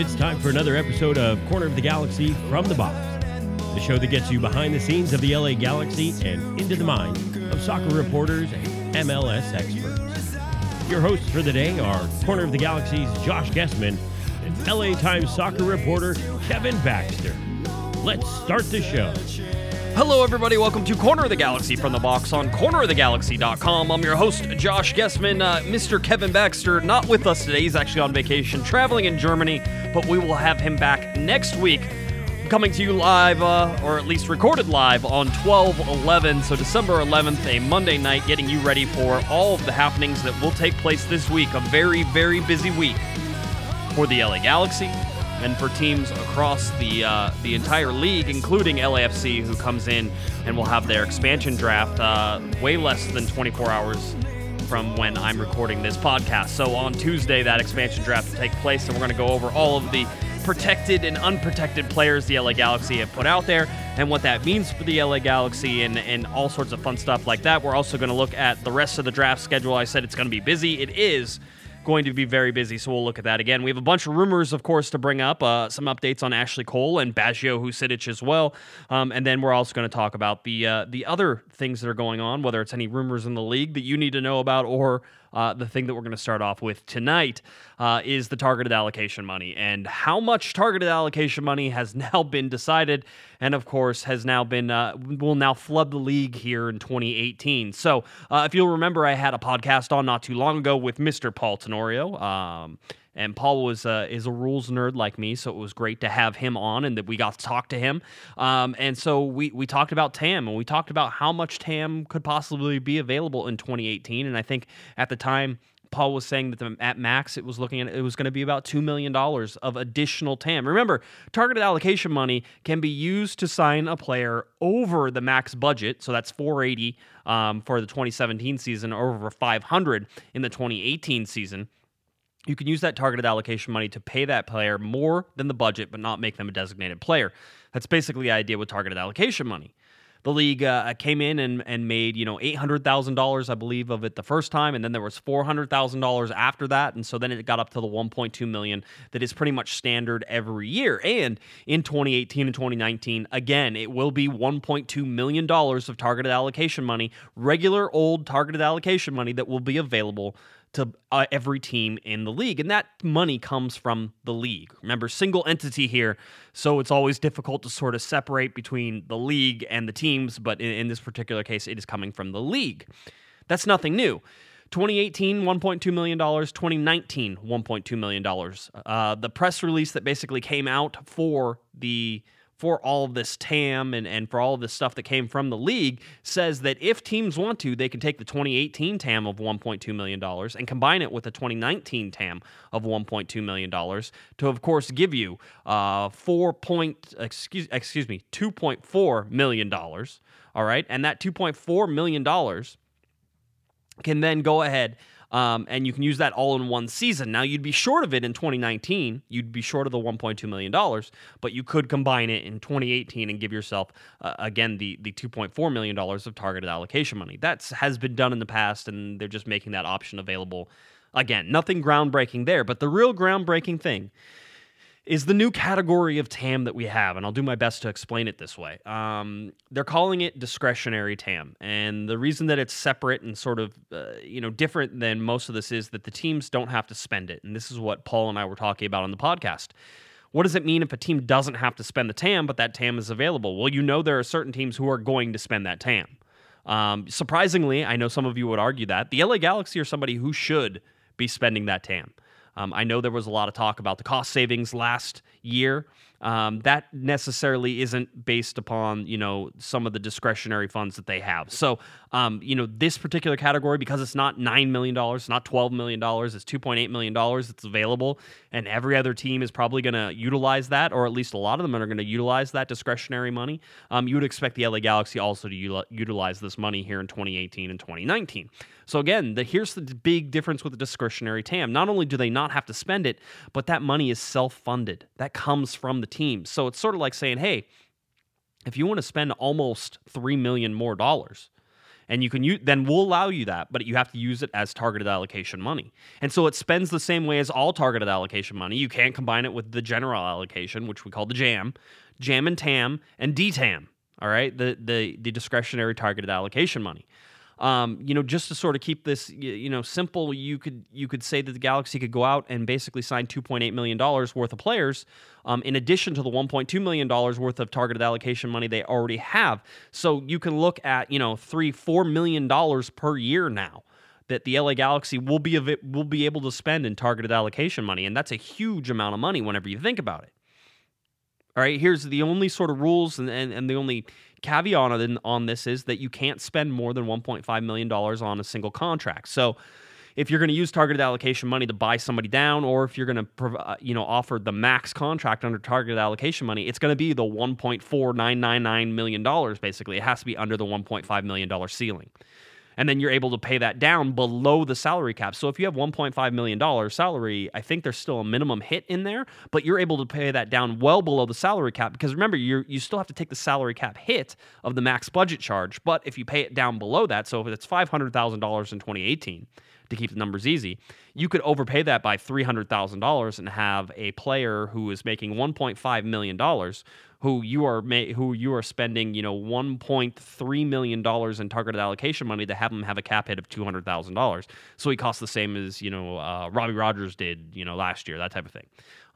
It's time for another episode of Corner of the Galaxy from the Box, the show that gets you behind the scenes of the LA Galaxy and into the minds of soccer reporters and MLS experts. Your hosts for the day are Corner of the Galaxy's Josh Guessman and LA Times soccer reporter Kevin Baxter. Let's start the show. Hello, everybody. Welcome to Corner of the Galaxy from the box on cornerofthegalaxy.com. I'm your host, Josh Guessman. Uh, Mr. Kevin Baxter, not with us today. He's actually on vacation, traveling in Germany, but we will have him back next week. Coming to you live, uh, or at least recorded live, on 12 11, so December 11th, a Monday night, getting you ready for all of the happenings that will take place this week. A very, very busy week for the LA Galaxy, and for teams across the uh, the entire league, including LAFC, who comes in and will have their expansion draft uh, way less than 24 hours from when I'm recording this podcast. So on Tuesday, that expansion draft will take place, and we're going to go over all of the protected and unprotected players the LA Galaxy have put out there and what that means for the LA Galaxy and, and all sorts of fun stuff like that. We're also going to look at the rest of the draft schedule. I said it's going to be busy. It is going to be very busy, so we'll look at that again. We have a bunch of rumors, of course, to bring up, uh, some updates on Ashley Cole and Baggio Husidic as well, um, and then we're also going to talk about the uh, the other things that are going on, whether it's any rumors in the league that you need to know about or uh, the thing that we're going to start off with tonight uh, is the targeted allocation money and how much targeted allocation money has now been decided, and of course has now been uh, will now flood the league here in 2018. So uh, if you'll remember, I had a podcast on not too long ago with Mr. Paul Tenorio. Um, and Paul was uh, is a rules nerd like me, so it was great to have him on and that we got to talk to him. Um, and so we we talked about TAM and we talked about how much TAM could possibly be available in 2018. And I think at the time. Paul was saying that the, at max it was looking at it was going to be about two million dollars of additional TAM. Remember, targeted allocation money can be used to sign a player over the max budget, so that's 480 um, for the 2017 season, or over 500 in the 2018 season you can use that targeted allocation money to pay that player more than the budget, but not make them a designated player. That's basically the idea with targeted allocation money. The league uh, came in and, and made you know eight hundred thousand dollars, I believe, of it the first time, and then there was four hundred thousand dollars after that, and so then it got up to the one point two million that is pretty much standard every year. And in 2018 and 2019, again, it will be 1.2 million dollars of targeted allocation money, regular old targeted allocation money that will be available to uh, every team in the league. And that money comes from the league. Remember, single entity here. So it's always difficult to sort of separate between the league and the teams. But in, in this particular case, it is coming from the league. That's nothing new. 2018, $1.2 million. 2019, $1.2 million. Uh, the press release that basically came out for the for all this TAM and, and for all of this stuff that came from the league says that if teams want to, they can take the 2018 TAM of $1.2 million and combine it with the 2019 TAM of $1.2 million to, of course, give you uh, 4 point, excuse, excuse me, $2.4 million. All right. And that $2.4 million can then go ahead um, and you can use that all in one season. Now, you'd be short of it in 2019. You'd be short of the $1.2 million, but you could combine it in 2018 and give yourself, uh, again, the, the $2.4 million of targeted allocation money. That has been done in the past, and they're just making that option available. Again, nothing groundbreaking there, but the real groundbreaking thing is the new category of TAM that we have, and I'll do my best to explain it this way. Um, they're calling it discretionary TAM, and the reason that it's separate and sort of uh, you know different than most of this is that the teams don't have to spend it, and this is what Paul and I were talking about on the podcast. What does it mean if a team doesn't have to spend the TAM, but that TAM is available? Well, you know there are certain teams who are going to spend that TAM. Um, surprisingly, I know some of you would argue that the LA Galaxy are somebody who should be spending that TAM. Um, I know there was a lot of talk about the cost savings last year. Um, that necessarily isn't based upon you know some of the discretionary funds that they have. So um, you know this particular category because it's not nine million dollars, not twelve million dollars, it's two point eight million dollars. It's available, and every other team is probably going to utilize that, or at least a lot of them are going to utilize that discretionary money. Um, you would expect the LA Galaxy also to utilize this money here in 2018 and 2019. So again, the, here's the big difference with the discretionary TAM. Not only do they not have to spend it, but that money is self-funded. That comes from the team. So it's sort of like saying, hey, if you want to spend almost three million more dollars, and you can use then we'll allow you that but you have to use it as targeted allocation money. And so it spends the same way as all targeted allocation money. You can't combine it with the general allocation which we call the jam jam and tam and dtam all right? The the, the discretionary targeted allocation money um, you know, just to sort of keep this, you know, simple, you could you could say that the Galaxy could go out and basically sign 2.8 million dollars worth of players, um, in addition to the 1.2 million dollars worth of targeted allocation money they already have. So you can look at, you know, three, four million dollars per year now that the LA Galaxy will be will be able to spend in targeted allocation money, and that's a huge amount of money whenever you think about it. All right, here's the only sort of rules and, and, and the only caveat on, on this is that you can't spend more than $1.5 million on a single contract. So if you're going to use targeted allocation money to buy somebody down, or if you're going to uh, you know offer the max contract under targeted allocation money, it's going to be the 1.4999 million dollars. Basically, it has to be under the 1.5 million dollar ceiling and then you're able to pay that down below the salary cap. So if you have $1.5 million salary, I think there's still a minimum hit in there, but you're able to pay that down well below the salary cap because remember, you you still have to take the salary cap hit of the max budget charge. But if you pay it down below that, so if it's $500,000 in 2018, to keep the numbers easy, you could overpay that by $300,000 and have a player who is making $1.5 million who you are ma- who you are spending, you know, 1.3 million dollars in targeted allocation money to have him have a cap hit of $200,000. So he costs the same as, you know, uh, Robbie Rogers did, you know, last year, that type of thing.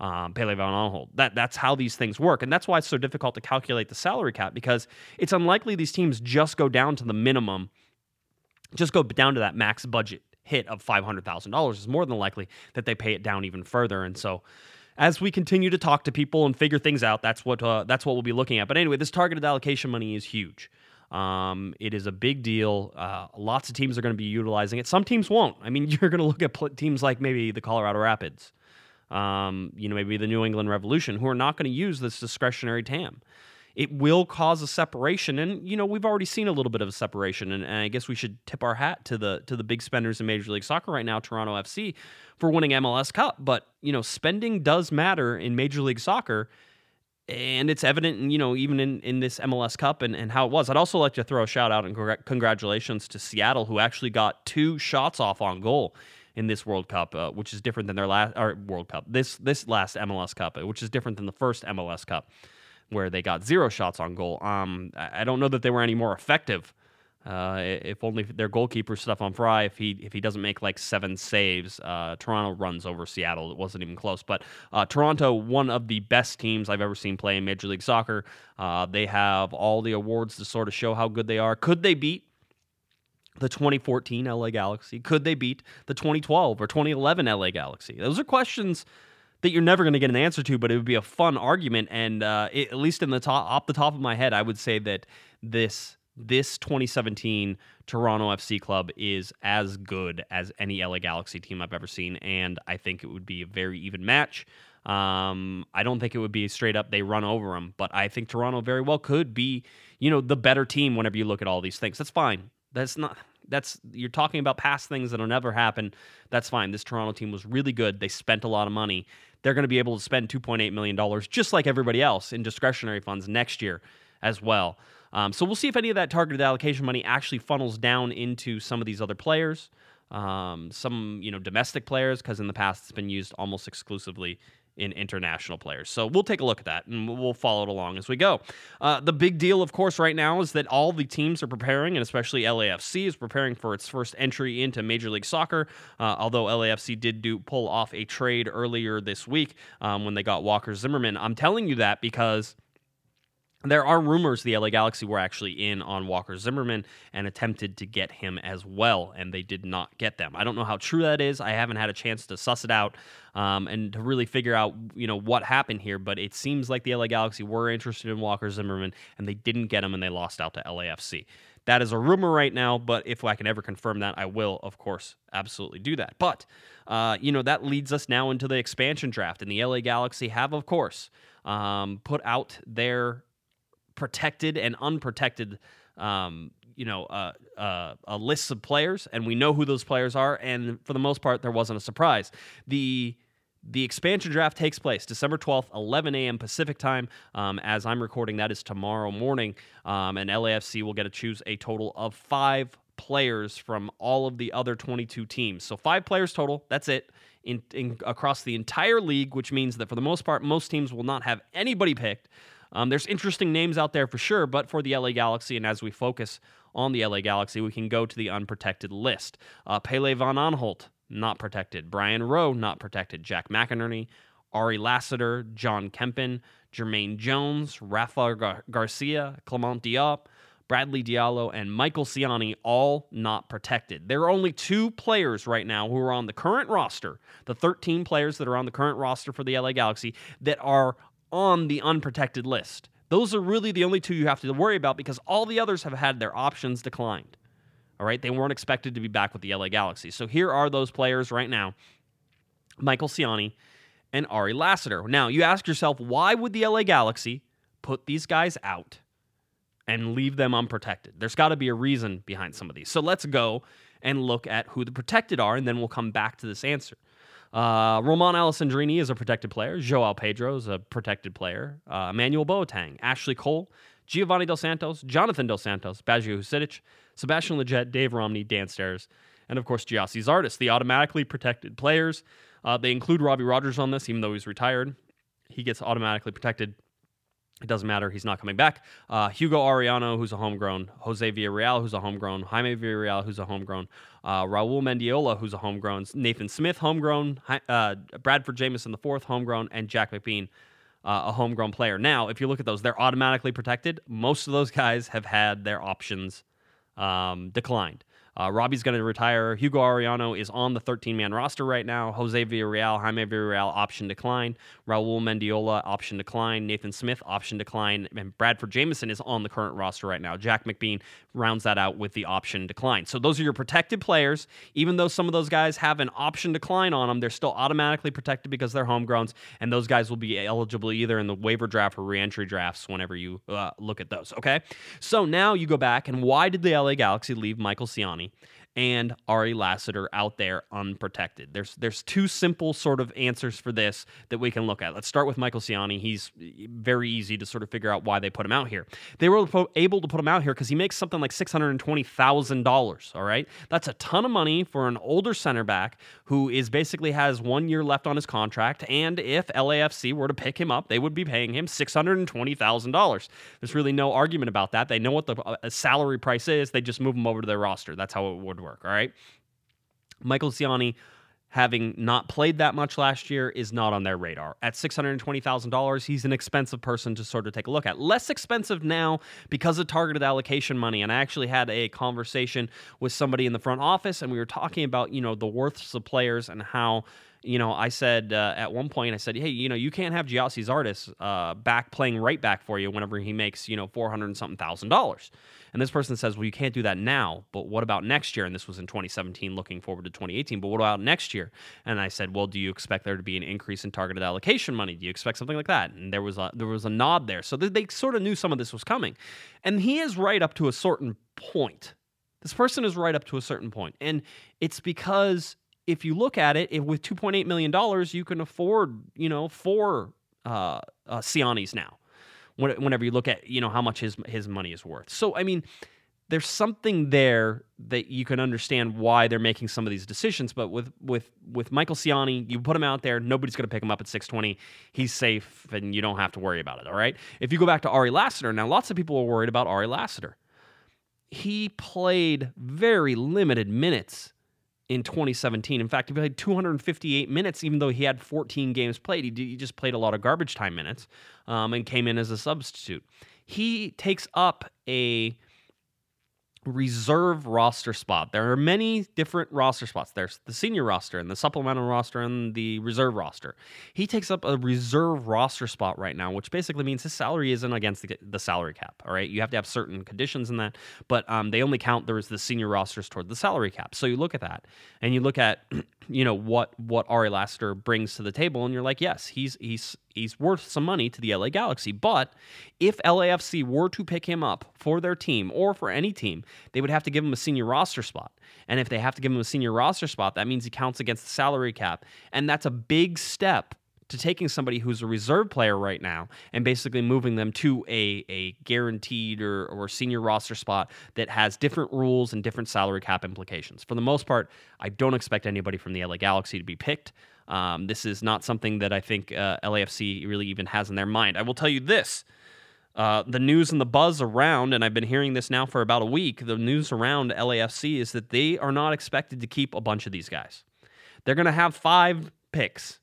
Um, Pele Van Anholt. That that's how these things work, and that's why it's so difficult to calculate the salary cap because it's unlikely these teams just go down to the minimum, just go down to that max budget hit of $500,000 is more than likely that they pay it down even further. And so as we continue to talk to people and figure things out, that's what uh, that's what we'll be looking at. But anyway, this targeted allocation money is huge. Um, it is a big deal. Uh, lots of teams are going to be utilizing it. Some teams won't. I mean, you're going to look at pl- teams like maybe the Colorado Rapids, um, you know, maybe the New England Revolution, who are not going to use this discretionary TAM it will cause a separation. And you know we've already seen a little bit of a separation and, and, i guess we should tip our hat to the to the big spenders in major league soccer right now toronto fc for winning mls cup. But you know spending does matter in major league soccer and it's evident you know even in, in this mls cup and, and how it was. I'd also like to throw a shout out and congratulations to seattle who actually got two shots off on goal in this World Cup, uh, which is different than their last or World Cup. This this last MLS Cup, which is different than the first MLS Cup where they got zero shots on goal. Um, I don't know that they were any more effective. Uh, if only their goalkeeper Stefan Frei, if he if he doesn't make like seven saves, uh, Toronto runs over Seattle. It wasn't even close. But uh, Toronto, one of the best teams I've ever seen play in Major League Soccer. Uh, they have all the awards to sort of show how good they are. Could they beat the 2014 LA Galaxy? Could they beat the 2012 or 2011 LA Galaxy? Those are questions that you're never going to get an answer to, but it would be a fun argument. And uh, it, at least in the top, off the top of my head, I would say that this this 2017 Toronto FC club is as good as any LA Galaxy team I've ever seen, and I think it would be a very even match. Um, I don't think it would be straight up they run over them, but I think Toronto very well could be, you know, the better team whenever you look at all these things. That's fine. That's not that's you're talking about past things that'll never happen. That's fine. This Toronto team was really good. They spent a lot of money they're going to be able to spend $2.8 million, just like everybody else, in discretionary funds next year as well. Um, so we'll see if any of that targeted allocation money actually funnels down into some of these other players, um, some you know domestic players, because in the past it's been used almost exclusively in international players. So we'll take a look at that and we'll follow it along as we go. Uh, the big deal, of course, right now is that all the teams are preparing, and especially LAFC is preparing for its first entry into Major League Soccer. Uh, although LAFC did do pull off a trade earlier this week um, when they got Walker Zimmerman. I'm telling you that because there are rumors the LA Galaxy were actually in on Walker Zimmerman and attempted to get him as well, and they did not get them. I don't know how true that is. I haven't had a chance to suss it out um, and to really figure out, you know, what happened here. But it seems like the LA Galaxy were interested in Walker Zimmerman, and they didn't get him, and they lost out to LAFC. That is a rumor right now, but if I can ever confirm that, I will, of course, absolutely do that. But, uh, you know, that leads us now into the expansion draft, and the LA Galaxy have, of course, um, put out their protected and unprotected um, you know uh, uh, a list of players and we know who those players are and for the most part there wasn't a surprise the the expansion draft takes place December 12th, 11 a.m. Pacific time. Um, as I'm recording, that is tomorrow morning. Um, and LAFC will get to choose a total of five players from all of the other 22 teams. So five players total. That's it. In, in, across the entire league, which means that for the most part, most teams will not have anybody picked. Um, there's interesting names out there for sure, but for the LA Galaxy, and as we focus on the LA Galaxy, we can go to the unprotected list. Uh, Pele van Anholt, not protected. Brian Rowe, not protected. Jack McInerney, Ari Lassiter, Jon Kempin, Jermaine Jones, Rafa Gar- Garcia, Clement Diop, Bradley Diallo, and Michael Ciani, all not protected. There are only two players right now who are on the current roster, the 13 players that are on the current roster for the LA Galaxy, that are on the unprotected list. Those are really the only two you have to worry about because all the others have had their options declined. All right, they weren't expected to be back with the LA Galaxy. So here are those players right now Michael Ciani and Ari Lassiter. Now, you ask yourself, why would the LA Galaxy put these guys out and leave them unprotected? There's got to be a reason behind some of these. So let's go and look at who the protected are, and then we'll come back to this answer. Uh, Romain Alessandrini is a protected player. Joao Pedro is a protected player. Uh, Emmanuel Boateng, Ashley Cole, Giovanni Dos Santos, Jonathan Dos Santos, Baggio Husidic, Sebastian Lletget, Dave Romney, Dan Steres, and of course Gyasi Zardes, the automatically protected players. Uh, they include Robbie Rogers on this, even though he's retired. He gets automatically protected. It doesn't matter. He's not coming back. Uh, Hugo Arellano, who's a homegrown. Jose Villarreal, who's a homegrown. Jaime Villarreal, who's a homegrown. Uh, Raul Mendiola, who's a homegrown. Nathan Smith, homegrown. Uh, Bradford Jamieson, the fourth, homegrown. And Jack McBean, uh, a homegrown player. Now, if you look at those, they're automatically protected. Most of those guys have had their options um, declined. Uh, Robbie's going to retire. Hugo Arellano is on the 13 man roster right now. Jose Villarreal, Jaime Villarreal, option decline. Raul Mendiola, option decline. Nathan Smith, option decline. And Bradford Jamieson is on the current roster right now. Jack McBean rounds that out with the option decline. So those are your protected players. Even though some of those guys have an option decline on them, they're still automatically protected because they're homegrowns. And those guys will be eligible either in the waiver draft or reentry drafts whenever you uh, look at those. Okay. So now you go back and why did the LA Galaxy leave Michael Ciani? me and Ari Lassiter out there unprotected. There's there's two simple sort of answers for this that we can look at. Let's start with Michael Ciani. He's very easy to sort of figure out why they put him out here. They were able to put him out here because he makes something like six hundred and twenty thousand dollars. All right, that's a ton of money for an older center back who is basically has one year left on his contract. And if LAFC were to pick him up, they would be paying him six hundred and twenty thousand dollars. There's really no argument about that. They know what the uh, salary price is. They just move him over to their roster. That's how it would work. All right. Michael Ciani, having not played that much last year, is not on their radar. At $620,000, he's an expensive person to sort of take a look at. Less expensive now because of targeted allocation money. And I actually had a conversation with somebody in the front office, and we were talking about, you know, the worths of players and how you know, I said uh, at one point, I said, hey, you know, you can't have Gyasi Zardes uh, back playing right back for you whenever he makes, you know, 400 and something thousand dollars. And this person says, well, you can't do that now, but what about next year? And this was in 2017, looking forward to 2018, but what about next year? And I said, well, do you expect there to be an increase in targeted allocation money? Do you expect something like that? And there was a, there was a nod there. So they sort of knew some of this was coming. And he is right up to a certain point. This person is right up to a certain point. And it's because if you look at it, if with $2.8 million, you can afford, you know, four uh, uh, now. Whenever you look at, you know, how much his his money is worth. So, I mean, there's something there that you can understand why they're making some of these decisions. But with with with Michael Ciani, you put him out there, nobody's going to pick him up at 620. He's safe, and you don't have to worry about it. All right. If you go back to Ari Lassiter, now lots of people are worried about Ari Lassiter. He played very limited minutes in 2017. In fact, he played 258 minutes, even though he had 14 games played. He, he just played a lot of garbage time minutes um, and came in as a substitute. He takes up a reserve roster spot. There are many different roster spots. There's the senior roster and the supplemental roster and the reserve roster. He takes up a reserve roster spot right now, which basically means his salary isn't against the, the salary cap. All right, you have to have certain conditions in that, but um, they only count there is the senior rosters toward the salary cap. So you look at that and you look at you know what what Ari Lassiter brings to the table, and you're like, yes, he's he's he's worth some money to the LA Galaxy. But if LAFC were to pick him up for their team or for any team, they would have to give him a senior roster spot. And if they have to give him a senior roster spot, that means he counts against the salary cap, and that's a big step to taking somebody who's a reserve player right now and basically moving them to a, a guaranteed or, or senior roster spot that has different rules and different salary cap implications. For the most part, I don't expect anybody from the LA Galaxy to be picked. Um, this is not something that I think uh, LAFC really even has in their mind. I will tell you this. Uh, the news and the buzz around, and I've been hearing this now for about a week, the news around LAFC is that they are not expected to keep a bunch of these guys. They're going to have five picks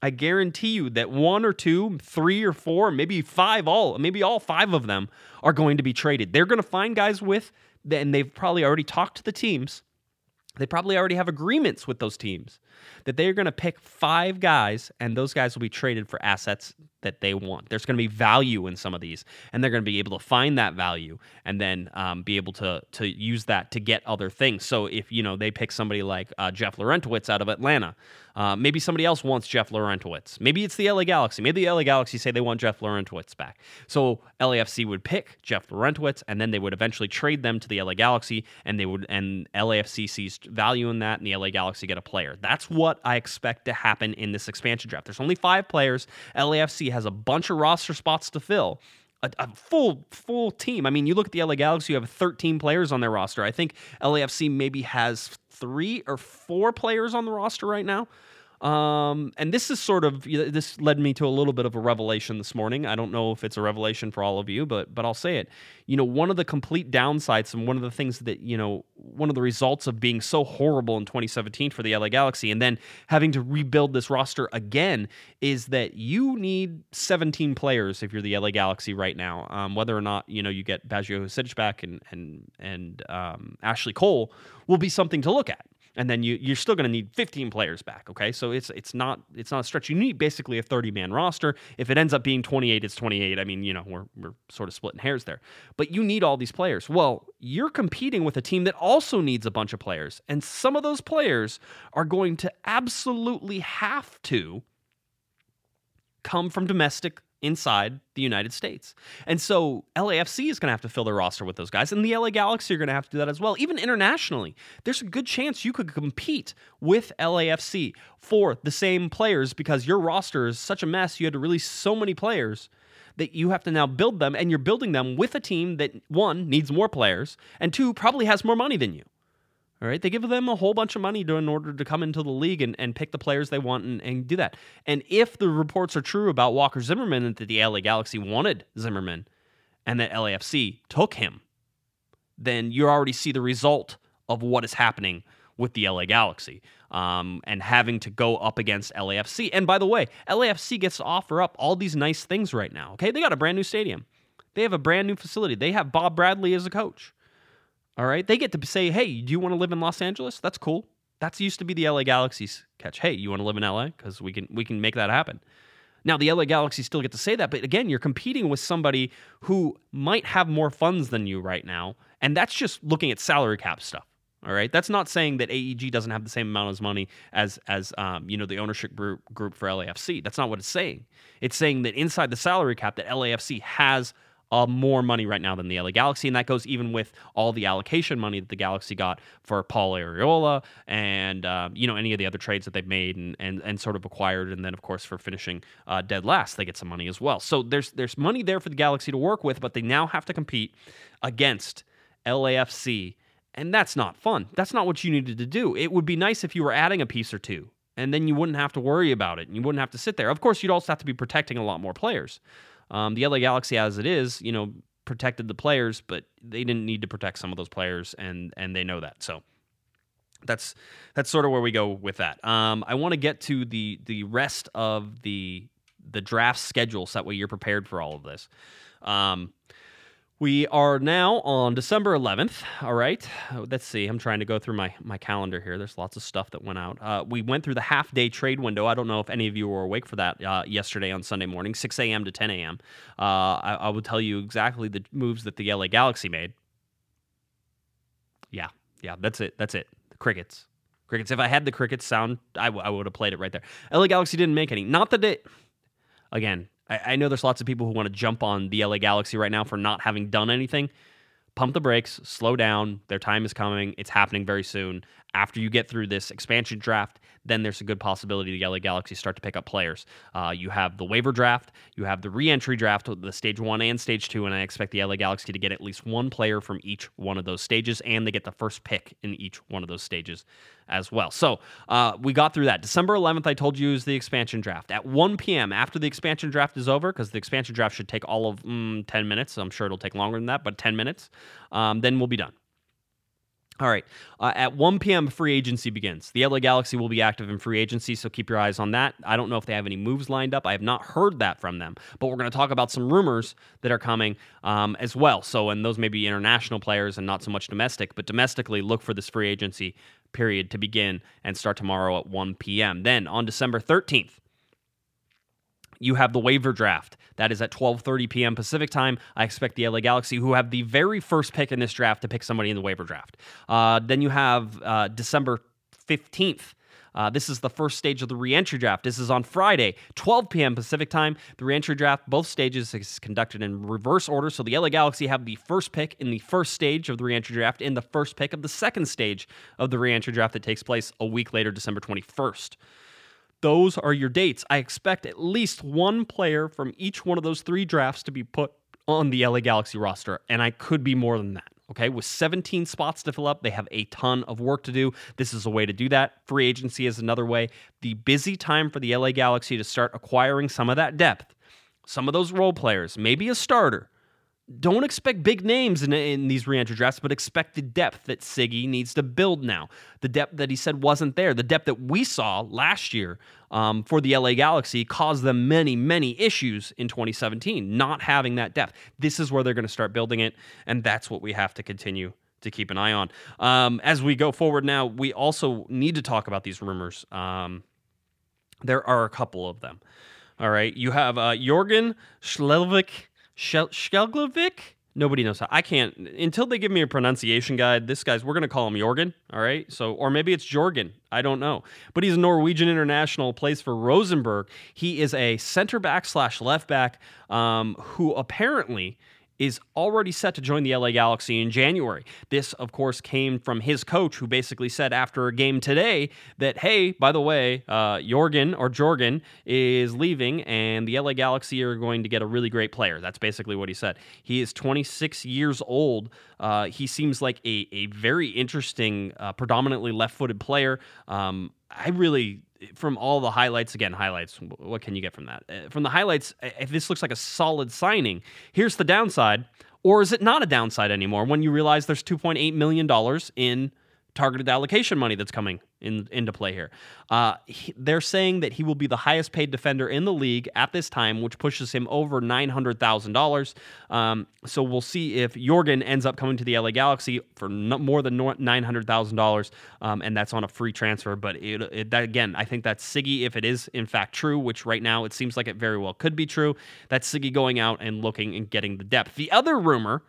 I guarantee you that one or two, three or four, maybe five, all maybe all five of them are going to be traded. They're going to find guys with, and they've probably already talked to the teams. They probably already have agreements with those teams that they're going to pick five guys, and those guys will be traded for assets that they want. There's going to be value in some of these, and they're going to be able to find that value and then um, be able to to use that to get other things. So if you know they pick somebody like uh, Jeff Larentowicz out of Atlanta, uh, maybe somebody else wants Jeff Larentowicz. Maybe it's the LA Galaxy. Maybe the LA Galaxy say they want Jeff Larentowicz back. So LAFC would pick Jeff Larentowicz, and then they would eventually trade them to the LA Galaxy, and they would and LAFC sees value in that, and the LA Galaxy get a player. That's what I expect to happen in this expansion draft. There's only five players. LAFC has a bunch of roster spots to fill. A, a, full full team. I mean, you look at the LA Galaxy, you have 13 players on their roster. I think LAFC maybe has three or four players on the roster right now. Um, and this is sort of this led me to a little bit of a revelation this morning. I don't know if it's a revelation for all of you, but but I'll say it. You know, one of the complete downsides and one of the things that you know, one of the results of being so horrible in 2017 for the LA Galaxy, and then having to rebuild this roster again, is that you need 17 players if you're the LA Galaxy right now. Um, whether or not you know you get Baggio back and and and um, Ashley Cole will be something to look at and then you you're still going to need 15 players back. Okay, so it's it's not it's not a stretch. You need basically a 30 man roster. If it ends up being 28, it's 28. I mean, you know, we're we're sort of splitting hairs there, but you need all these players. Well, you're competing with a team that also needs a bunch of players, and some of those players are going to absolutely have to come from domestic inside the United States. And so LAFC is going to have to fill their roster with those guys, and the LA Galaxy are going to have to do that as well. Even internationally, there's a good chance you could compete with LAFC for the same players because your roster is such a mess. You had to release so many players that you have to now build them, and you're building them with a team that, one, needs more players, and two, probably has more money than you. All right. They give them a whole bunch of money to, in order to come into the league and, and pick the players they want and, and do that. And if the reports are true about Walker Zimmerman and that the LA Galaxy wanted Zimmerman and that LAFC took him, then you already see the result of what is happening with the LA Galaxy um, and having to go up against LAFC. And by the way, LAFC gets to offer up all these nice things right now. Okay. They got a brand new stadium, they have a brand new facility, they have Bob Bradley as a coach. All right. They get to say, hey, do you want to live in Los Angeles? That's cool. That's used to be the LA Galaxy's catch. Hey, you want to live in LA? Because we can we can make that happen. Now the LA Galaxy still get to say that, but again, you're competing with somebody who might have more funds than you right now, and that's just looking at salary cap stuff. All right, that's not saying that AEG doesn't have the same amount of money as as um, you know the ownership group group for LAFC. That's not what it's saying. It's saying that inside the salary cap, that LAFC has uh, more money right now than the LA Galaxy, and that goes even with all the allocation money that the Galaxy got for Paul Arriola and uh, you know any of the other trades that they've made and and, and sort of acquired, and then of course for finishing uh, dead last, they get some money as well. So there's there's money there for the Galaxy to work with, but they now have to compete against LAFC, and that's not fun. That's not what you needed to do. It would be nice if you were adding a piece or two. And then you wouldn't have to worry about it, and you wouldn't have to sit there. Of course, you'd also have to be protecting a lot more players. Um, the LA Galaxy, as it is, you know, protected the players, but they didn't need to protect some of those players, and and they know that. So that's that's sort of where we go with that. Um, I want to get to the the rest of the the draft schedule so that way you're prepared for all of this. Um, we are now on December 11th. All right. Uh, let's see. I'm trying to go through my, my calendar here. There's lots of stuff that went out. Uh, we went through the half day trade window. I don't know if any of you were awake for that uh, yesterday on Sunday morning, 6 a.m. to 10 a.m. Uh, I, I will tell you exactly the moves that the LA Galaxy made. Yeah. Yeah. That's it. That's it. The crickets. Crickets. If I had the crickets sound, I, w- I would have played it right there. LA Galaxy didn't make any. Not that it. Again, I, I know there's lots of people who want to jump on the LA Galaxy right now for not having done anything. Pump the brakes, slow down. Their time is coming. It's happening very soon. After you get through this expansion draft, then there's a good possibility the LA Galaxy start to pick up players. Uh, you have the waiver draft, you have the re-entry draft, the stage one and stage two, and I expect the LA Galaxy to get at least one player from each one of those stages, and they get the first pick in each one of those stages as well. So uh, we got through that. December 11th, I told you is the expansion draft. At 1 p.m. after the expansion draft is over, because the expansion draft should take all of mm, 10 minutes. I'm sure it'll take longer than that, but 10 minutes. Um, then we'll be done. All right. Uh, at 1 p.m., free agency begins. The LA Galaxy will be active in free agency, so keep your eyes on that. I don't know if they have any moves lined up. I have not heard that from them, but we're going to talk about some rumors that are coming um, as well. So, and those may be international players and not so much domestic, but domestically, look for this free agency period to begin and start tomorrow at 1 p.m. Then on December 13th, you have the waiver draft. That is at 12:30 p.m. Pacific time. I expect the LA Galaxy, who have the very first pick in this draft, to pick somebody in the waiver draft. Uh, then you have uh, December 15th. Uh, this is the first stage of the reentry draft. This is on Friday, 12 p.m. Pacific time. The reentry draft, both stages, is conducted in reverse order. So the LA Galaxy have the first pick in the first stage of the reentry draft and the first pick of the second stage of the reentry draft that takes place a week later, December 21st. Those are your dates. I expect at least one player from each one of those three drafts to be put on the LA Galaxy roster, and I could be more than that. Okay, with 17 spots to fill up, they have a ton of work to do. This is a way to do that. Free agency is another way. The busy time for the LA Galaxy to start acquiring some of that depth, some of those role players, maybe a starter, don't expect big names in, in these re-entry drafts, but expect the depth that Sigi needs to build now. The depth that he said wasn't there. The depth that we saw last year um, for the LA Galaxy caused them many, many issues in 2017, not having that depth. This is where they're going to start building it, and that's what we have to continue to keep an eye on. Um, as we go forward now, we also need to talk about these rumors. Um, there are a couple of them. All right. You have uh, Jorgen Schlevik Skelglovic? Nobody knows how. I can't until they give me a pronunciation guide. This guy's we're gonna call him Jorgen. All right. So or maybe it's Jorgen. I don't know. But he's a Norwegian international, plays for Rosenborg. He is a center back slash left back um, who apparently is already set to join the LA Galaxy in January. This, of course, came from his coach, who basically said after a game today that, hey, by the way, uh, Jorgen or Jorgen is leaving, and the LA Galaxy are going to get a really great player. That's basically what he said. He is 26 years old. Uh, he seems like a, a very interesting, uh, predominantly left footed player. Um, I really from all the highlights again highlights what can you get from that? Uh, from the highlights if this looks like a solid signing here's the downside or is it not a downside anymore when you realize there's 2.8 million dollars in targeted allocation money that's coming in, into play here. Uh, he, they're saying that he will be the highest paid defender in the league at this time, which pushes him over $900,000. Um, so we'll see if Jorgen ends up coming to the LA Galaxy for no, more than $900,000, um, and that's on a free transfer. But it, it, that, again, I think that's Sigi, if it is in fact true, which right now it seems like it very well could be true. That's Sigi going out and looking and getting the depth. The other rumor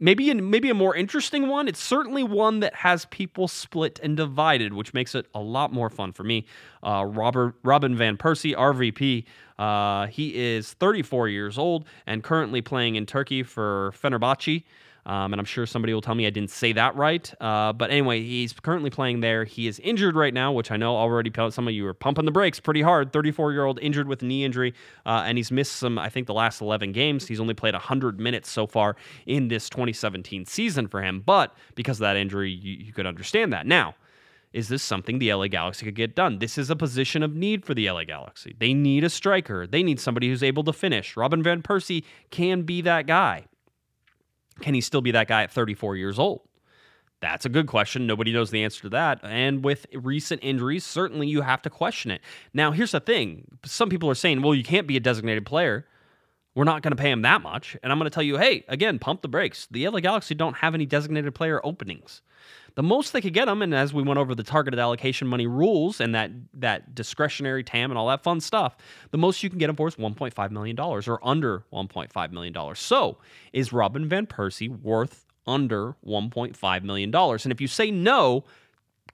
maybe maybe a more interesting one. It's certainly one that has people split and divided, which makes it a lot more fun for me. Uh, Robert Robin van Persie, RVP. Uh, he is 34 years old and currently playing in Turkey for Fenerbahce. Um, and I'm sure somebody will tell me I didn't say that right. Uh, but anyway, he's currently playing there. He is injured right now, which I know already some of you are pumping the brakes pretty hard. 34 year old injured with knee injury, uh, and he's missed some, I think, the last 11 games. He's only played 100 minutes so far in this 2017 season for him. But because of that injury, you, you could understand that. Now, is this something the LA Galaxy could get done? This is a position of need for the LA Galaxy. They need a striker. They need somebody who's able to finish. Robin Van Persie can be that guy. Can he still be that guy at 34 years old? That's a good question. Nobody knows the answer to that. And with recent injuries, certainly you have to question it. Now, here's the thing some people are saying, well, you can't be a designated player. We're not going to pay him that much. And I'm going to tell you, hey, again, pump the brakes. The LA Galaxy don't have any designated player openings. The most they could get him, and as we went over the targeted allocation money rules and that that discretionary TAM and all that fun stuff, the most you can get him for is 1.5 million dollars or under 1.5 million dollars. So, is Robin van Persie worth under 1.5 million dollars? And if you say no,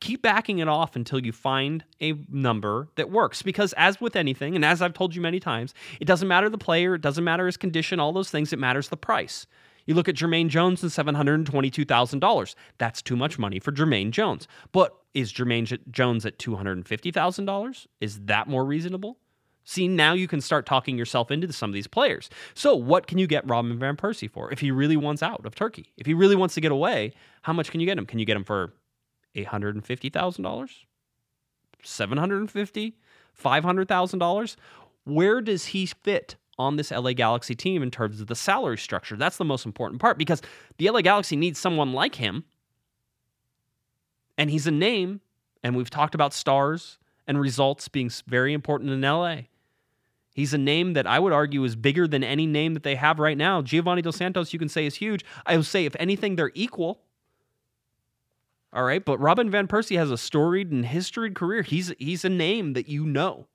keep backing it off until you find a number that works. Because, as with anything, and as I've told you many times, it doesn't matter the player, it doesn't matter his condition, all those things, it matters the price. You look at Jermaine Jones and $722,000. That's too much money for Jermaine Jones. But is Jermaine Jones at $250,000? Is that more reasonable? See, now you can start talking yourself into some of these players. So, what can you get Robin Van Persie for if he really wants out of Turkey? If he really wants to get away, how much can you get him? Can you get him for $850,000? 750 $500,000? Where does he fit on this LA Galaxy team in terms of the salary structure? That's the most important part because the LA Galaxy needs someone like him. And he's a name, and we've talked about stars and results being very important in LA. He's a name that I would argue is bigger than any name that they have right now. Giovanni Dos Santos, you can say, is huge. I would say, if anything, they're equal. All right, but Robin Van Persie has a storied and historied career. He's he's a name that you know.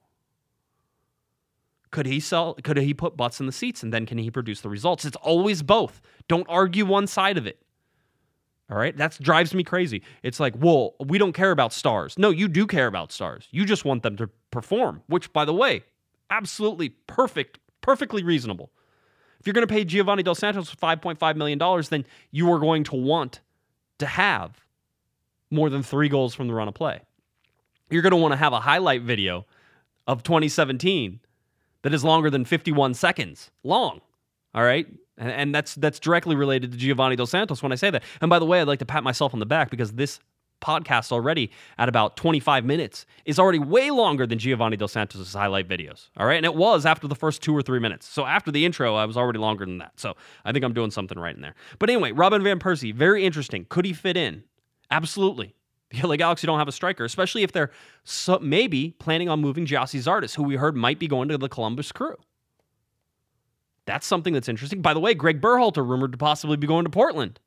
Could he sell? Could he put butts in the seats, and then can he produce the results? It's always both. Don't argue one side of it. All right, that drives me crazy. It's like, well, we don't care about stars. No, you do care about stars. You just want them to perform, which, by the way, absolutely perfect, perfectly reasonable. If you're going to pay Giovanni Dos Santos $5.5 million, then you are going to want to have more than three goals from the run of play. You're going to want to have a highlight video of 2017 that is longer than 51 seconds long. All right. And, that's that's directly related to Giovanni Dos Santos when I say that. And by the way, I'd like to pat myself on the back because this podcast already at about 25 minutes is already way longer than Giovanni Dos Santos' highlight videos. All right. And it was after the first two or three minutes. So after the intro, I was already longer than that. So I think I'm doing something right in there. But anyway, Robin Van Persie, very interesting. Could he fit in? Absolutely. The LA Galaxy don't have a striker, especially if they're so, maybe planning on moving Gyasi Zardes, who we heard might be going to the Columbus Crew. That's something that's interesting. By the way, Greg Berhalter rumored to possibly be going to Portland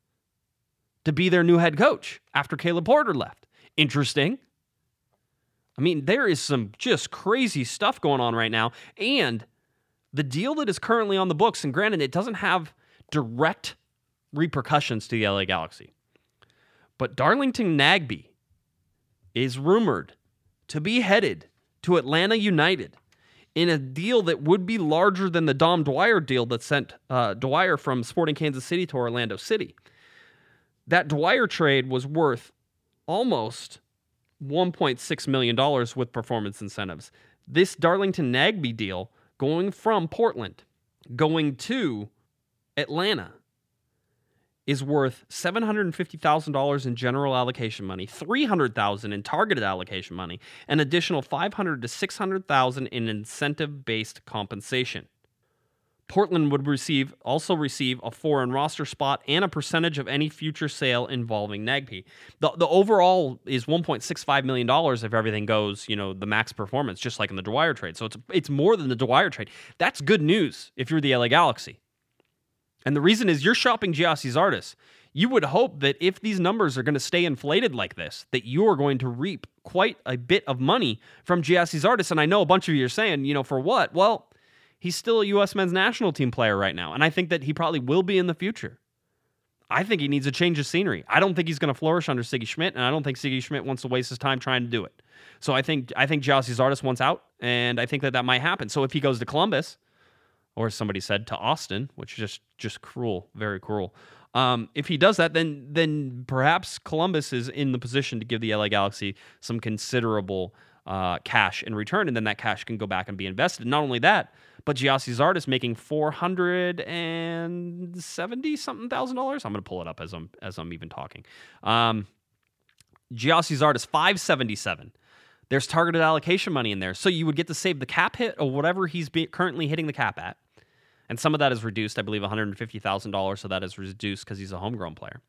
to be their new head coach after Caleb Porter left. Interesting. I mean, there is some just crazy stuff going on right now. And the deal that is currently on the books, and granted, it doesn't have direct repercussions to the LA Galaxy, but Darlington Nagbe is rumored to be headed to Atlanta United in a deal that would be larger than the Dom Dwyer deal that sent uh, Dwyer from Sporting Kansas City to Orlando City. That Dwyer trade was worth almost $1.6 million with performance incentives. This Darlington Nagbe deal going from Portland, going to Atlanta, is worth $750,000 in general allocation money, $300,000 in targeted allocation money, an additional $500 to $600,000 in incentive-based compensation. Portland would receive also receive a foreign roster spot and a percentage of any future sale involving Nagbe. The, the overall is 1.65 million dollars if everything goes, you know, the max performance, just like in the Dwyer trade. So it's it's more than the Dwyer trade. That's good news if you're the LA Galaxy. And the reason is you're shopping Gyasi Zardes. You would hope that if these numbers are going to stay inflated like this, that you're going to reap quite a bit of money from Gyasi Zardes. And I know a bunch of you are saying, you know, for what? Well, he's still a U.S. men's national team player right now. And I think that he probably will be in the future. I think he needs a change of scenery. I don't think he's going to flourish under Sigi Schmidt, and I don't think Sigi Schmidt wants to waste his time trying to do it. So I think I think Gyasi Zardes wants out, and I think that that might happen. So if he goes to Columbus, or somebody said to Austin, which is just just cruel, very cruel. Um, if he does that, then then perhaps Columbus is in the position to give the LA Galaxy some considerable uh, cash in return, and then that cash can go back and be invested. Not only that, but Gyasi is making four hundred and seventy something thousand dollars. I'm going to pull it up as I'm as I'm even talking. Um, Gyasi Zardes five seventy seven. There's targeted allocation money in there, so you would get to save the cap hit or whatever he's be- currently hitting the cap at and some of that is reduced. I believe one hundred and fifty thousand dollars, so that is reduced because he's a homegrown player.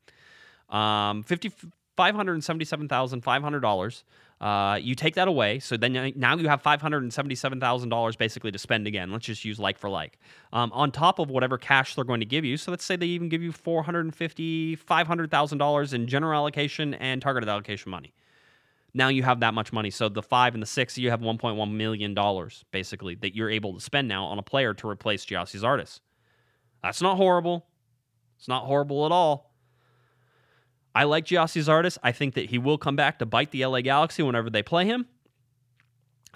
Um, fifty five hundred and seventy seven thousand five hundred dollars. Uh, you take that away, so then now you have five hundred and seventy seven thousand dollars basically to spend again. Let's just use like for like um, on top of whatever cash they're going to give you. So let's say they even give you four hundred and fifty five hundred thousand dollars in general allocation and targeted allocation money. Now you have that much money. So the five and the six, you have $1.1 million basically that you're able to spend now on a player to replace Gyasi Zardes. That's not horrible. It's not horrible at all. I like Gyasi Zardes. I think that he will come back to bite the LA Galaxy whenever they play him.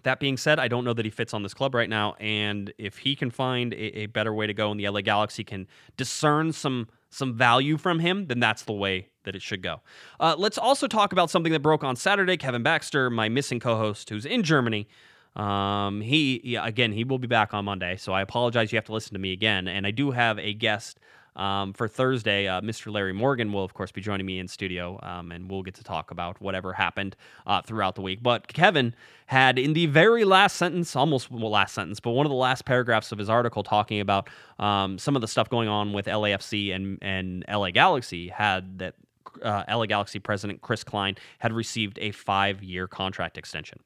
That being said, I don't know that he fits on this club right now. And if he can find a, a better way to go and the LA Galaxy can discern some some value from him, then that's the way that it should go. Uh, let's also talk about something that broke on Saturday. Kevin Baxter, my missing co-host, who's in Germany. Um, he again, he will be back on Monday, so I apologize. You have to listen to me again, and I do have a guest um, for Thursday, uh, Mr. Larry Morgan will, of course, be joining me in studio, um, and we'll get to talk about whatever happened uh, throughout the week. But Kevin had, in the very last sentence, almost last sentence, but one of the last paragraphs of his article talking about um, some of the stuff going on with LAFC and, and LA Galaxy, had that uh, LA Galaxy president Chris Klein had received a five year contract extension.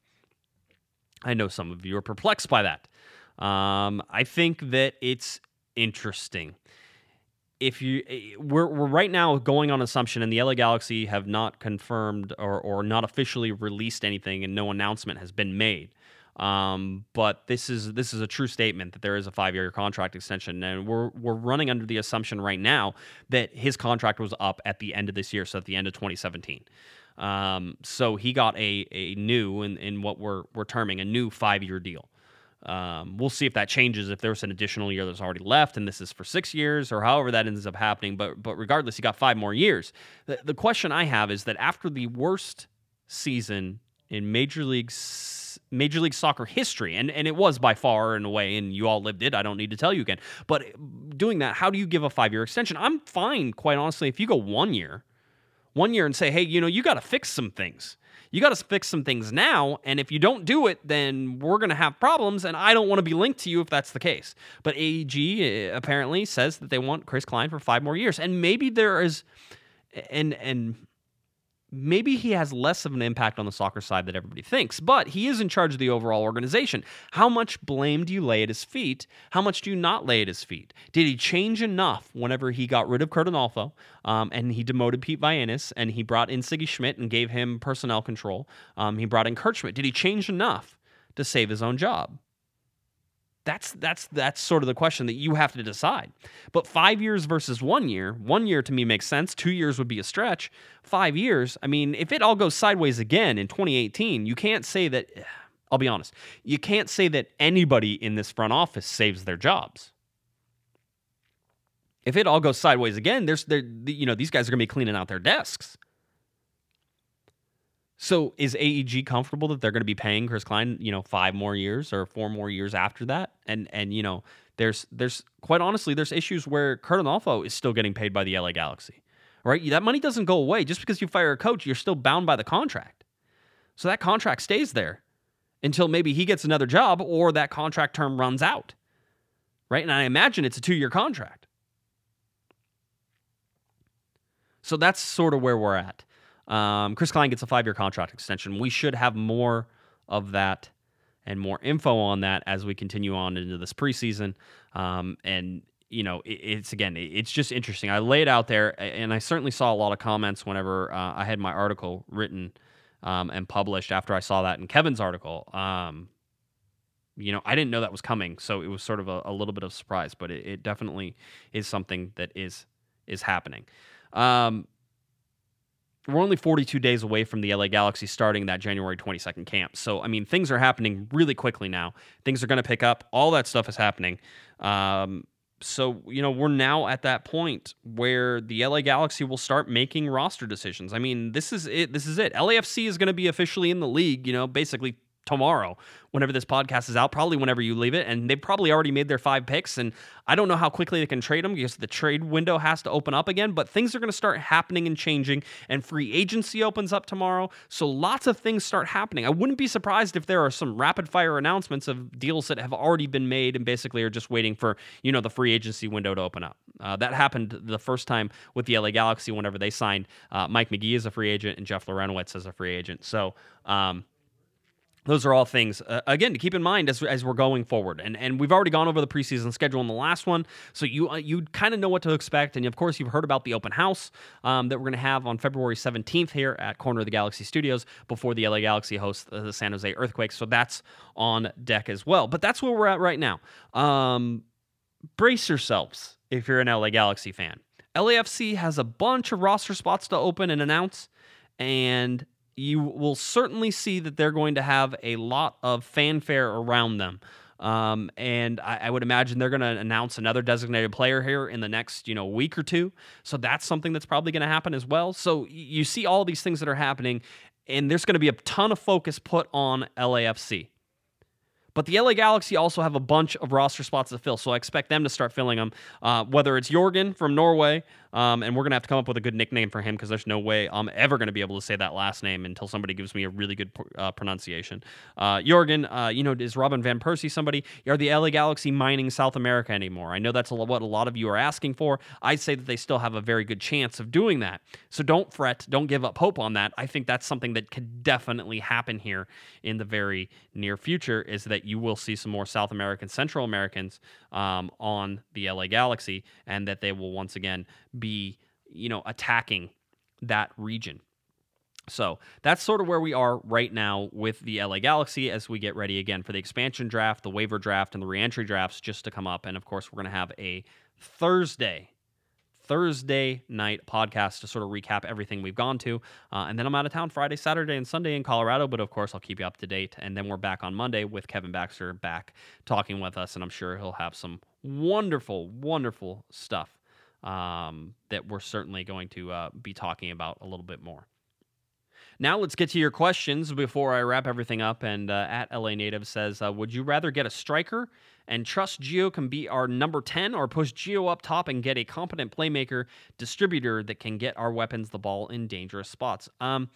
I know some of you are perplexed by that. Um, I think that it's interesting if you eh, we're, we're right now going on assumption and the LA Galaxy have not confirmed or, or not officially released anything and no announcement has been made. Um, but this is this is a true statement that there is a five year contract extension, and we're we're running under the assumption right now that his contract was up at the end of this year, so at the end of 2017. Um, so he got a a new in, in what we're we're terming a new five year deal. Um, we'll see if that changes if there's an additional year that's already left and this is for six years or however that ends up happening. But but regardless, he got five more years. The, the question I have is that after the worst season in Major League Major League Soccer history, and, and it was by far in a way, and you all lived it. I don't need to tell you again. But doing that, how do you give a five year extension? I'm fine, quite honestly, if you go one year, one year and say, hey, you know, you got to fix some things you got to fix some things now. And if you don't do it, then we're going to have problems. And I don't want to be linked to you if that's the case. But AEG uh, apparently says that they want Chris Klein for five more years. And maybe there is, and, and, maybe he has less of an impact on the soccer side than everybody thinks, but he is in charge of the overall organization. How much blame do you lay at his feet? How much do you not lay at his feet? Did he change enough whenever he got rid of Curt Onalfo um, and he demoted Pete Vagenas and he brought in Sigi Schmidt and gave him personnel control? Um, he brought in. Did he change enough to save his own job? That's that's that's sort of the question that you have to decide. But 5 years versus 1 year, 1 year to me makes sense, 2 years would be a stretch. 5 years, I mean, if it all goes sideways again in 2018, you can't say that I'll be honest. You can't say that anybody in this front office saves their jobs. If it all goes sideways again, there's there you know, these guys are going to be cleaning out their desks. So is AEG comfortable that they're going to be paying Chris Klein, you know, five more years or four more years after that? And and you know, there's there's quite honestly, there's issues where Curt Onalfo is still getting paid by the LA Galaxy. Right? That money doesn't go away. Just because you fire a coach, you're still bound by the contract. So that contract stays there until maybe he gets another job or that contract term runs out. Right? And I imagine it's a two year contract. So that's sort of where we're at. Um, Chris Klein gets a five year contract extension. We should have more of that and more info on that as we continue on into this preseason. Um, and you know, it, it's again, it's just interesting. I lay it out there, and I certainly saw a lot of comments whenever uh, I had my article written um, and published after I saw that in Kevin's article. Um, you know, I didn't know that was coming, so it was sort of a, a little bit of surprise, but it, it, definitely is something that is is happening. Um, we're only 42 days away from the LA Galaxy starting that January 22nd camp. So, I mean, things are happening really quickly now. Things are going to pick up. All that stuff is happening. Um, so, you know, we're now at that point where the LA Galaxy will start making roster decisions. I mean, this is it. This is it. LAFC is going to be officially in the league, you know, basically tomorrow whenever this podcast is out, probably whenever you leave it. And they've probably already made their five picks. And I don't know how quickly they can trade them because the trade window has to open up again. But things are going to start happening and changing. And free agency opens up tomorrow. So lots of things start happening. I wouldn't be surprised if there are some rapid fire announcements of deals that have already been made and basically are just waiting for, you know, the free agency window to open up. Uh, that happened the first time with the LA Galaxy whenever they signed uh, Mike Magee as a free agent and Jeff Larentowicz as a free agent. So, um, those are all things uh, again to keep in mind as, as we're going forward. And and we've already gone over the preseason schedule in the last one so you uh, you kind of know what to expect. And of course you've heard about the open house um, that we're going to have on february 17th here at corner of the galaxy studios before the la galaxy hosts the san jose earthquakes so that's on deck as well. But that's where we're at right now. Um, brace yourselves if you're an la galaxy fan. Lafc has a bunch of roster spots to open and announce and you will certainly see that they're going to have a lot of fanfare around them. Um, and I, I, would imagine they're going to announce another designated player here in the next, you know, week or two. So that's something that's probably going to happen as well. So you see all these things that are happening, and there's going to be a ton of focus put on LAFC. But the LA Galaxy also have a bunch of roster spots to fill, so I expect them to start filling them. Uh, whether it's Jorgen from Norway, um, and we're to have to come up with a good nickname for him because there's no way I'm ever to be able to say that last name until somebody gives me a really good uh, pronunciation. Uh, Jorgen, uh, you know, is Robin Van Persie somebody? Are the LA Galaxy mining South America anymore? I know that's a what a lot of you are asking for. I'd say that they still have a very good chance of doing that. So don't fret, don't give up hope on that. I think that's something that could definitely happen here in the very near future. Is that you will see some more South American, Central Americans um, on the LA Galaxy, and that they will once again be, you know, attacking that region. So that's sort of where we are right now with the LA Galaxy as we get ready again for the expansion draft, the waiver draft, and the reentry drafts just to come up. And of course, we're going to have a Thursday, Thursday night podcast to sort of recap everything we've gone to. Uh, and then I'm out of town Friday, Saturday, and Sunday in Colorado. But of course, I'll keep you up to date. And then we're back on Monday with Kevin Baxter back talking with us. And I'm sure he'll have some wonderful, wonderful stuff um, that we're certainly going to uh, be talking about a little bit more. Now let's get to your questions before I wrap everything up. And uh, at LA Native says, uh, would you rather get a striker and trust Gio can be our number 10 or push Gio up top and get a competent playmaker distributor that can get our weapons the ball in dangerous spots? Um,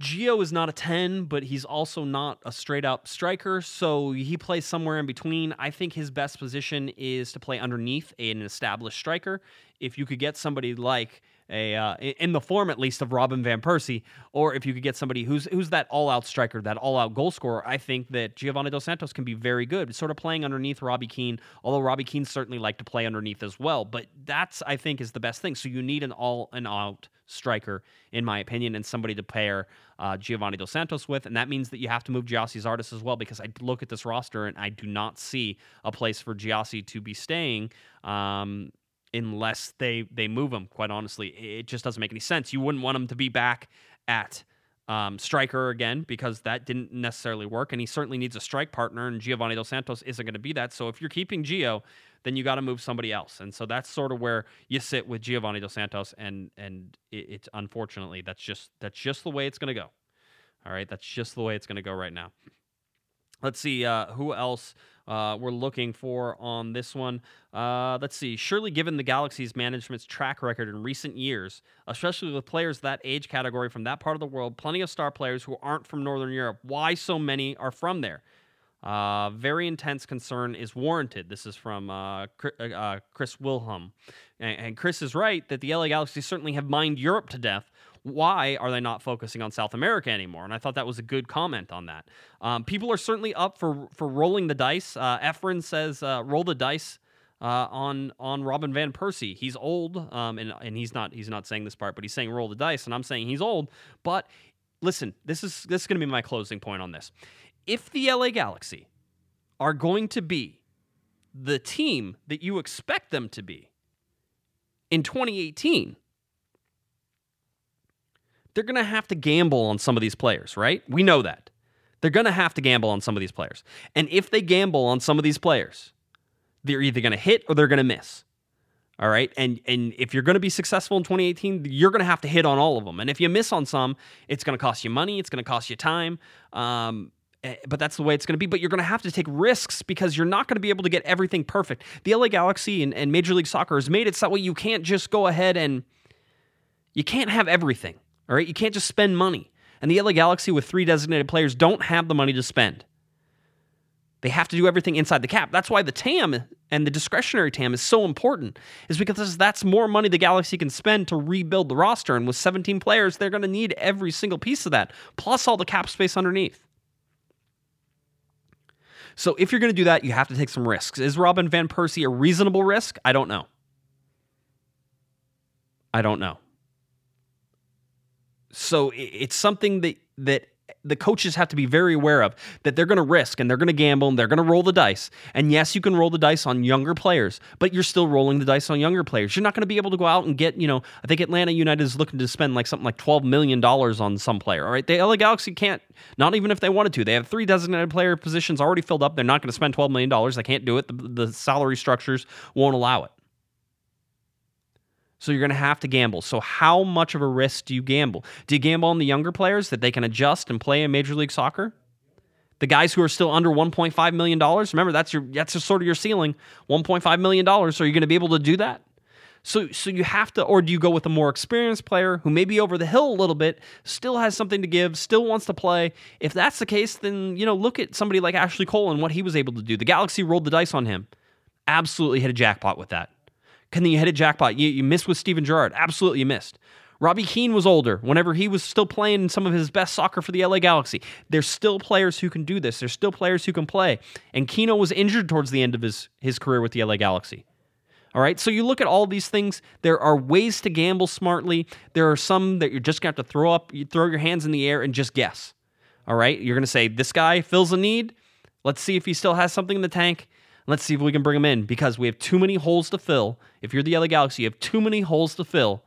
Gio is not a 10, but he's also not a straight up striker, so he plays somewhere in between. I think his best position is to play underneath an established striker. If you could get somebody like a uh, in the form at least of Robin van Persie, or if you could get somebody who's who's that all out striker, that all out goal scorer, I think that Giovanni Dos Santos can be very good. Sort of playing underneath Robbie Keane, although Robbie Keane certainly like to play underneath as well. But that's I think is the best thing. So you need an all and out striker, in my opinion, and somebody to pair uh, Giovanni Dos Santos with. And that means that you have to move Gyasi Zardes as well, because I look at this roster and I do not see a place for Gyasi to be staying. Um, unless they they move him. Quite honestly, it just doesn't make any sense. You wouldn't want him to be back at um, striker again because that didn't necessarily work, and he certainly needs a strike partner. And Giovanni Dos Santos isn't going to be that. So if you're keeping Gio, then you got to move somebody else. And so that's sort of where you sit with Giovanni Dos Santos, and and it, it's unfortunately that's just that's just the way it's going to go. All right, that's just the way it's going to go right now. Let's see uh, who else uh, we're looking for on this one. Uh, let's see. Surely, given the Galaxy's management's track record in recent years, especially with players that age category from that part of the world, plenty of star players who aren't from Northern Europe, why so many are from there? Uh, very intense concern is warranted. This is from uh, uh, Chris Wilhelm. And Chris is right that the LA Galaxy certainly have mined Europe to death why are they not focusing on South America anymore? And I thought that was a good comment on that. Um, people are certainly up for for rolling the dice. Uh, Efren says, uh, "Roll the dice." Uh, on on Robin van Persie, he's old, um, and and he's not he's not saying this part, but he's saying roll the dice, and I'm saying he's old. But listen, this is this is going to be my closing point on this. If the LA Galaxy are going to be the team that you expect them to be in 2018, they're going to have to gamble on some of these players, right? We know that. They're going to have to gamble on some of these players. And if they gamble on some of these players, they're either going to hit or they're going to miss. All right. And and if you're going to be successful in 2018, you're going to have to hit on all of them. And if you miss on some, it's going to cost you money, it's going to cost you time. Um, eh, but that's the way it's going to be. But you're going to have to take risks because you're not going to be able to get everything perfect. The LA Galaxy and, and Major League Soccer has made it so that way you can't just go ahead and you can't have everything. All right, you can't just spend money. And the LA Galaxy with three designated players don't have the money to spend. They have to do everything inside the cap. That's why the TAM and the discretionary TAM is so important, is because that's more money the Galaxy can spend to rebuild the roster. And with 17 players, they're going to need every single piece of that, plus all the cap space underneath. So if you're going to do that, you have to take some risks. Is Robin Van Persie a reasonable risk? I don't know. I don't know. So it's something that that the coaches have to be very aware of that they're going to risk and they're going to gamble and they're going to roll the dice. And yes, you can roll the dice on younger players, but you're still rolling the dice on younger players. You're not going to be able to go out and get, you know, I think Atlanta United is looking to spend like something like $12 million on some player. All right. The LA Galaxy can't, not even if they wanted to. They have three designated player positions already filled up. They're not going to spend $12 million. They can't do it. The, the salary structures won't allow it. So you're going to have to gamble. So how much of a risk do you gamble? Do you gamble on the younger players that they can adjust and play in Major League Soccer? The guys who are still under 1.5 million dollars. Remember, that's your that's sort of your ceiling. 1.5 million dollars. Are you going to be able to do that? So so you have to, or do you go with a more experienced player who may be over the hill a little bit, still has something to give, still wants to play? If that's the case, then you know look at somebody like Ashley Cole and what he was able to do. The Galaxy rolled the dice on him. Absolutely hit a jackpot with that. Can you hit a jackpot? You, you missed with Steven Gerrard. Absolutely, you missed. Robbie Keane was older whenever he was still playing some of his best soccer for the LA Galaxy. There's still players who can do this. There's still players who can play. And Keno was injured towards the end of his, his career with the LA Galaxy. All right. So you look at all these things. There are ways to gamble smartly. There are some that you're just going to have to throw up, you throw your hands in the air and just guess. All right. You're going to say, this guy fills a need. Let's see if he still has something in the tank. Let's see if we can bring him in because we have too many holes to fill. If you're the LA Galaxy, you have too many holes to fill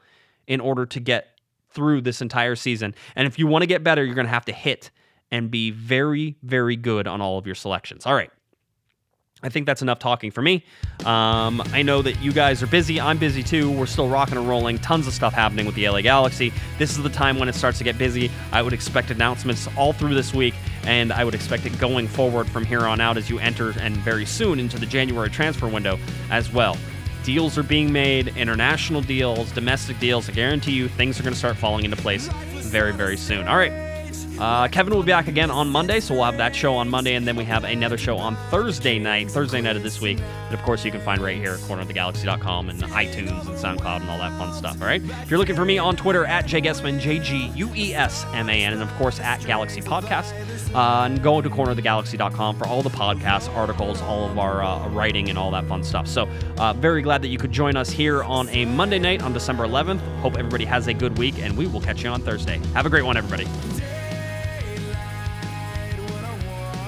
in order to get through this entire season. And if you want to get better, you're going to have to hit and be very, very good on all of your selections. All right. I think that's enough talking for me. Um, I know that you guys are busy. I'm busy too. We're still rocking and rolling. Tons of stuff happening with the LA Galaxy. This is the time when it starts to get busy. I would expect announcements all through this week, and I would expect it going forward from here on out as you enter and very soon into the January transfer window as well. Deals are being made, international deals, domestic deals. I guarantee you things are going to start falling into place very, very soon. All right. Uh, Kevin will be back again on Monday, so we'll have that show on Monday, and then we have another show on Thursday night, Thursday night of this week. That, of course, you can find right here at cornerofthegalaxy.com and iTunes and SoundCloud and all that fun stuff, all right? If you're looking for me on Twitter, at jguesman, J-G-U-E-S-M-A-N, and, of course, at Galaxy Podcast. Uh, and go to cornerofthegalaxy.com for all the podcasts, articles, all of our uh, writing, and all that fun stuff. So, uh, very glad that you could join us here on a Monday night on December 11th. Hope everybody has a good week, and we will catch you on Thursday. Have a great one, everybody.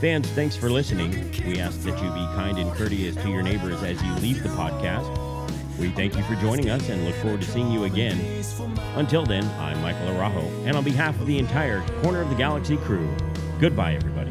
Fans, thanks for listening. We ask that you be kind and courteous to your neighbors as you leave the podcast. We thank you for joining us and look forward to seeing you again. Until then, I'm Michael Arajo, and on behalf of the entire Corner of the Galaxy crew, goodbye, everybody.